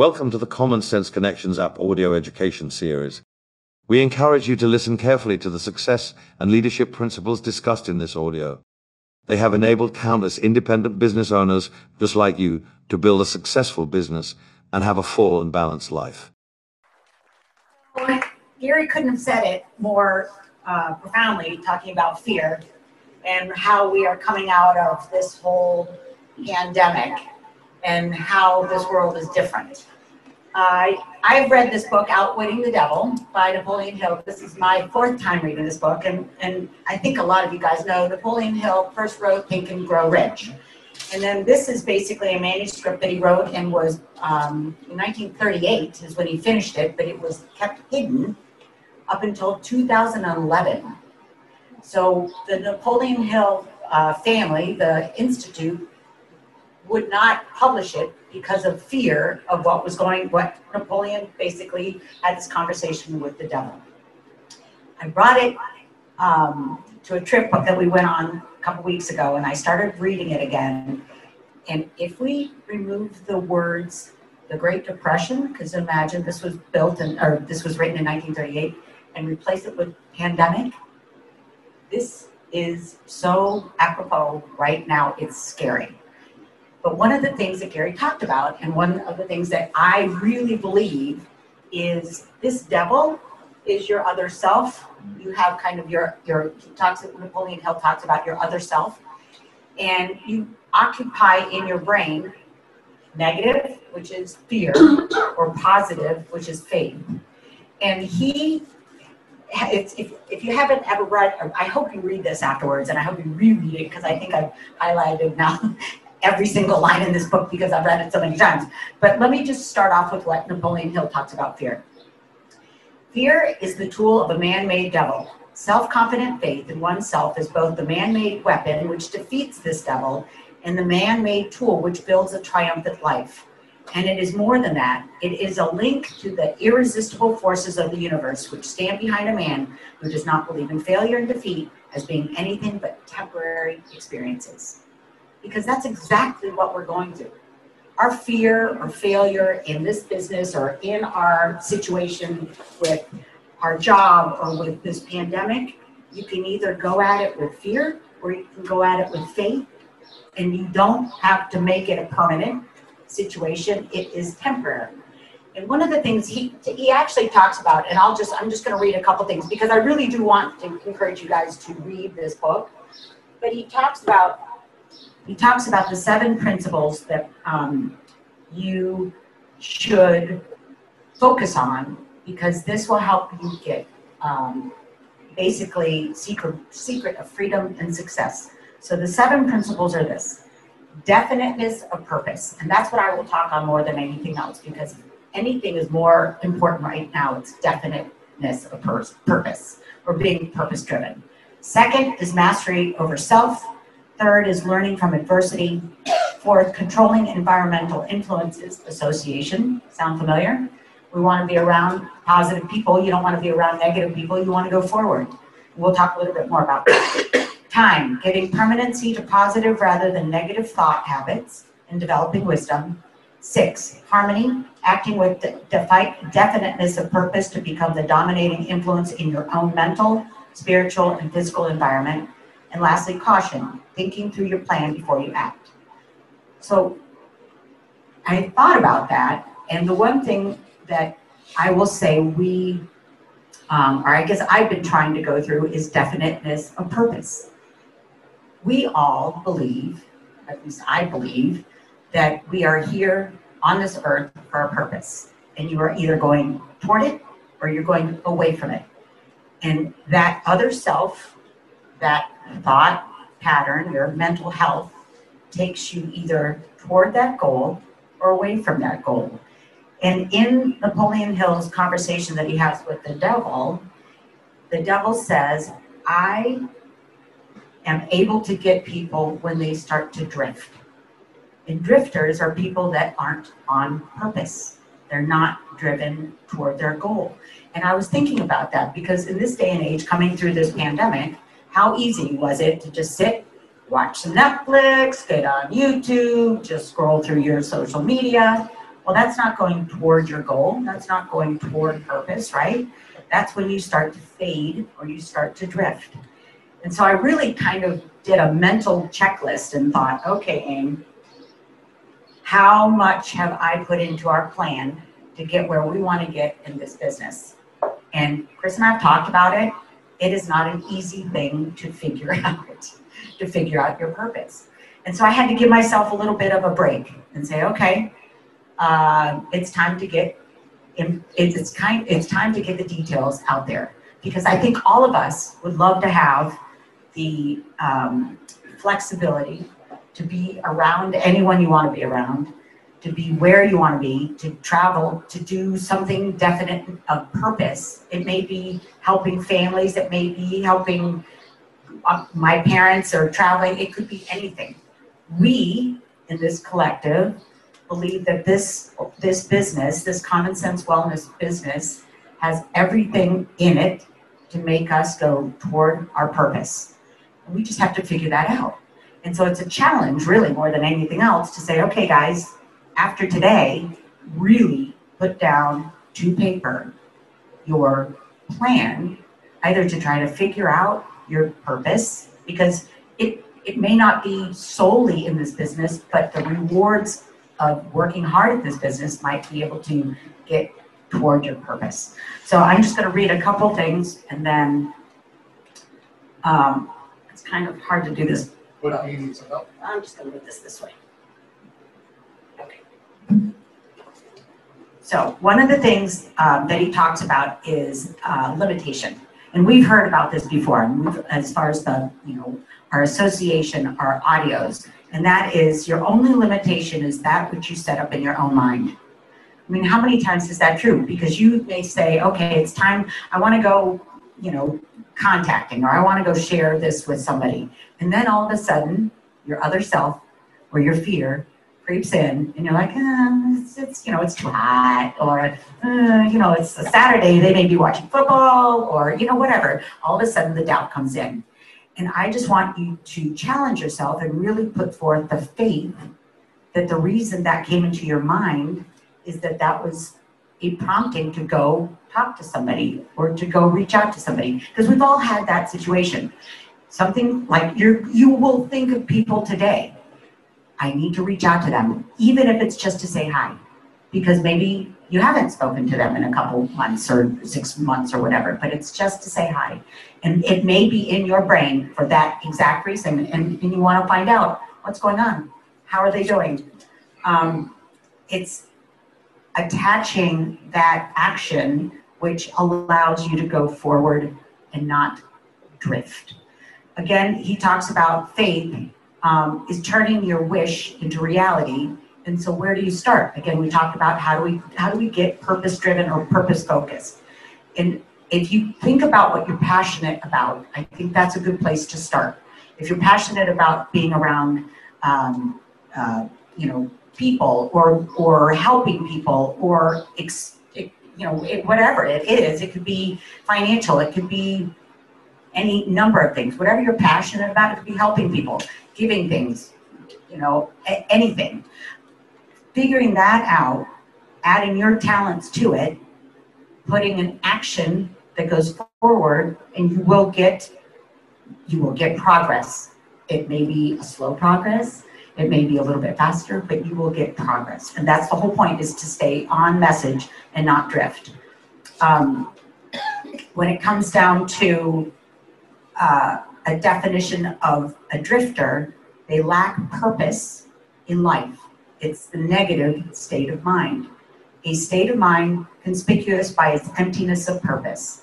Welcome to the Common Sense Connections app audio education series. We encourage you to listen carefully to the success and leadership principles discussed in this audio. They have enabled countless independent business owners just like you to build a successful business and have a full and balanced life. Gary couldn't have said it more uh, profoundly, talking about fear and how we are coming out of this whole pandemic and how this world is different. I I've read this book, Outwitting the Devil, by Napoleon Hill. This is my fourth time reading this book, and, and I think a lot of you guys know Napoleon Hill first wrote Think and Grow Rich. And then this is basically a manuscript that he wrote and was um, in 1938 is when he finished it, but it was kept hidden up until 2011. So the Napoleon Hill uh, family, the institute, would not publish it because of fear of what was going, what Napoleon basically had this conversation with the devil. I brought it um, to a trip that we went on a couple weeks ago, and I started reading it again. And if we remove the words the Great Depression, because imagine this was built in, or this was written in 1938, and replace it with pandemic, this is so apropos right now, it's scary. But one of the things that Gary talked about, and one of the things that I really believe is this devil is your other self. You have kind of your your talks Napoleon Hill talks about your other self, and you occupy in your brain negative, which is fear, or positive, which is faith. And he, if, if, if you haven't ever read, I hope you read this afterwards, and I hope you reread it because I think I've highlighted now every single line in this book because I've read it so many times. But let me just start off with what Napoleon Hill talks about fear. Fear is the tool of a man made devil. Self confident faith in oneself is both the man made weapon which defeats this devil and the man made tool which builds a triumphant life. And it is more than that. It is a link to the irresistible forces of the universe which stand behind a man who does not believe in failure and defeat as being anything but temporary experiences because that's exactly what we're going through. Our fear or failure in this business or in our situation with our job or with this pandemic, you can either go at it with fear or you can go at it with faith. And you don't have to make it a permanent situation, it is temporary. And one of the things he he actually talks about, and I'll just I'm just going to read a couple things because I really do want to encourage you guys to read this book. But he talks about he talks about the seven principles that um, you should focus on because this will help you get um, basically secret secret of freedom and success. So the seven principles are this: definiteness of purpose, and that's what I will talk on more than anything else because anything is more important right now. It's definiteness of pur- purpose or being purpose driven. Second is mastery over self. Third is learning from adversity. Fourth, controlling environmental influences association. Sound familiar? We want to be around positive people. You don't want to be around negative people. You want to go forward. We'll talk a little bit more about that. Time, giving permanency to positive rather than negative thought habits and developing wisdom. Six, harmony, acting with the definiteness of purpose to become the dominating influence in your own mental, spiritual, and physical environment. And lastly, caution, thinking through your plan before you act. So I thought about that, and the one thing that I will say we, um, or I guess I've been trying to go through is definiteness of purpose. We all believe, at least I believe, that we are here on this earth for a purpose, and you are either going toward it or you're going away from it. And that other self, that thought pattern, your mental health, takes you either toward that goal or away from that goal. And in Napoleon Hill's conversation that he has with the devil, the devil says, I am able to get people when they start to drift. And drifters are people that aren't on purpose. They're not driven toward their goal. And I was thinking about that because in this day and age, coming through this pandemic, how easy was it to just sit, watch some Netflix, get on YouTube, just scroll through your social media? Well, that's not going toward your goal. That's not going toward purpose, right? That's when you start to fade or you start to drift. And so I really kind of did a mental checklist and thought, okay, Aim, how much have I put into our plan to get where we want to get in this business? And Chris and I have talked about it. It is not an easy thing to figure out, to figure out your purpose. And so I had to give myself a little bit of a break and say, okay, uh, it's time to get, it's kind, it's time to get the details out there because I think all of us would love to have the um, flexibility to be around anyone you want to be around, to be where you want to be, to travel, to do something definite of purpose. It may be helping families, it may be helping uh, my parents or traveling, it could be anything. We in this collective believe that this this business, this common sense wellness business, has everything in it to make us go toward our purpose. And we just have to figure that out. And so it's a challenge, really, more than anything else, to say, okay, guys, after today, really put down to paper your plan, either to try to figure out your purpose, because it, it may not be solely in this business, but the rewards of working hard at this business might be able to get toward your purpose. So I'm just going to read a couple things and then um, it's kind of hard to do this. What do you need some help? I'm just going to move this this way. So one of the things um, that he talks about is uh, limitation. And we've heard about this before, as far as the, you know, our association, our audios, and that is your only limitation is that which you set up in your own mind. I mean, how many times is that true? Because you may say, okay, it's time, I want to go, you know, contacting, or I want to go share this with somebody. And then all of a sudden, your other self or your fear creeps in, and you're like, eh, it's, it's, you know, it's too hot, or, uh, you know, it's a Saturday, they may be watching football, or, you know, whatever. All of a sudden, the doubt comes in. And I just want you to challenge yourself and really put forth the faith that the reason that came into your mind is that that was a prompting to go talk to somebody or to go reach out to somebody because we've all had that situation something like you you will think of people today i need to reach out to them even if it's just to say hi. Because maybe you haven't spoken to them in a couple months or six months or whatever but it's just to say hi. And it may be in your brain for that exact reason and, and you want to find out what's going on. How are they doing? Um, it's attaching that action which allows you to go forward and not drift. Again, he talks about faith um, is turning your wish into reality. And so where do you start? Again, we talked about how do we how do we get purpose driven or purpose focused? And if you think about what you're passionate about, I think that's a good place to start. If you're passionate about being around, um, uh, you know, people or or helping people or ex, you know, it, whatever it is. It could be financial, it could be any number of things. Whatever you're passionate about, it could be helping people, giving things, you know, a- anything. Figuring that out, adding your talents to it, putting an action that goes forward, and you will get you will get progress. It may be a slow progress, it may be a little bit faster, but you will get progress. And that's the whole point is to stay on message and not drift. Um, when it comes down to uh, a definition of a drifter, they lack purpose in life. It's the negative state of mind. A state of mind conspicuous by its emptiness of purpose.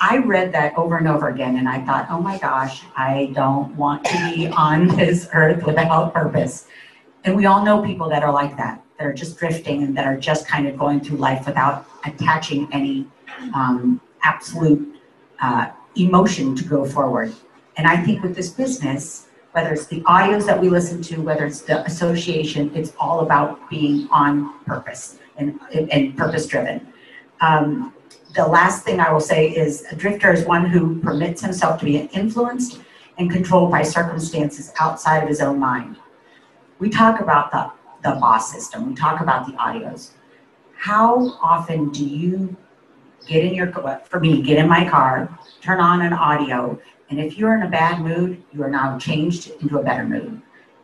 I read that over and over again and I thought, oh my gosh, I don't want to be on this earth without purpose. And we all know people that are like that, that are just drifting and that are just kind of going through life without attaching any um, absolute uh, emotion to go forward. And I think with this business, whether it's the audios that we listen to, whether it's the association, it's all about being on purpose and, and purpose driven. Um, the last thing I will say is a drifter is one who permits himself to be influenced and controlled by circumstances outside of his own mind. We talk about the, the boss system. We talk about the audios. How often do you get in your, for me, get in my car, turn on an audio, and if you're in a bad mood, you are now changed into a better mood.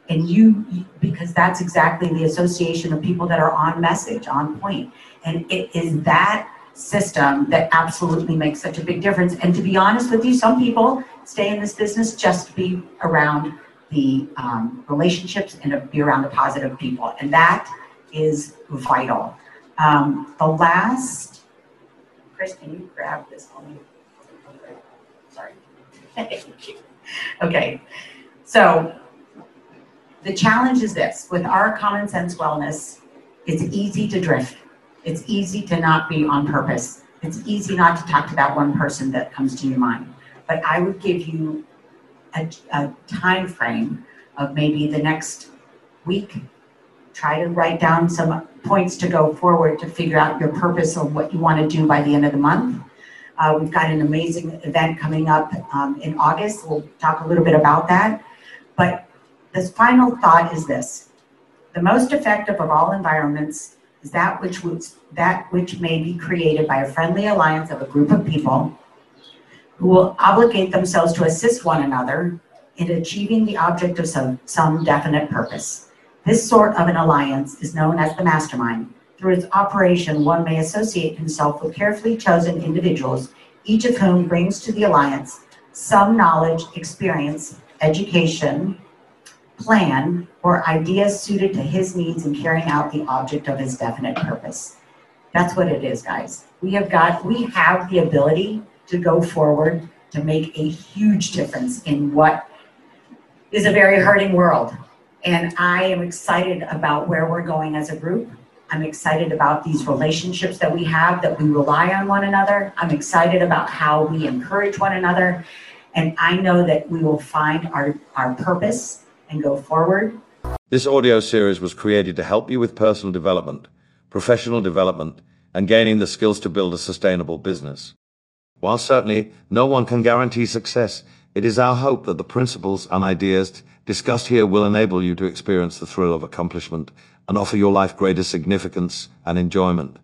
And you, because that's exactly the association of people that are on message, on point. And it is that system that absolutely makes such a big difference. And to be honest with you, some people stay in this business just to be around the um, relationships and to be around the positive people. And that is vital. Um, the last, Chris, can you grab this for me? Sorry. okay. So the challenge is this with our common sense wellness, it's easy to drift. It's easy to not be on purpose. It's easy not to talk to that one person that comes to your mind. But I would give you a, a time frame of maybe the next week. Try to write down some points to go forward to figure out your purpose or what you want to do by the end of the month. Uh, we've got an amazing event coming up um, in August. We'll talk a little bit about that. But this final thought is this the most effective of all environments is that which was, that which may be created by a friendly alliance of a group of people who will obligate themselves to assist one another in achieving the object of some, some definite purpose. This sort of an alliance is known as the mastermind. Through its operation, one may associate himself with carefully chosen individuals, each of whom brings to the alliance some knowledge, experience, education, plan, or ideas suited to his needs in carrying out the object of his definite purpose. That's what it is, guys. We have got, we have the ability to go forward to make a huge difference in what is a very hurting world. And I am excited about where we're going as a group. I'm excited about these relationships that we have, that we rely on one another. I'm excited about how we encourage one another. And I know that we will find our, our purpose and go forward. This audio series was created to help you with personal development, professional development, and gaining the skills to build a sustainable business. While certainly no one can guarantee success, it is our hope that the principles and ideas discussed here will enable you to experience the thrill of accomplishment and offer your life greater significance and enjoyment.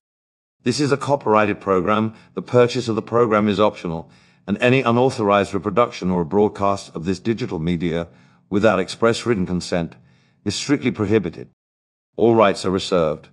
This is a copyrighted program. The purchase of the program is optional, and any unauthorized reproduction or broadcast of this digital media without express written consent is strictly prohibited. All rights are reserved.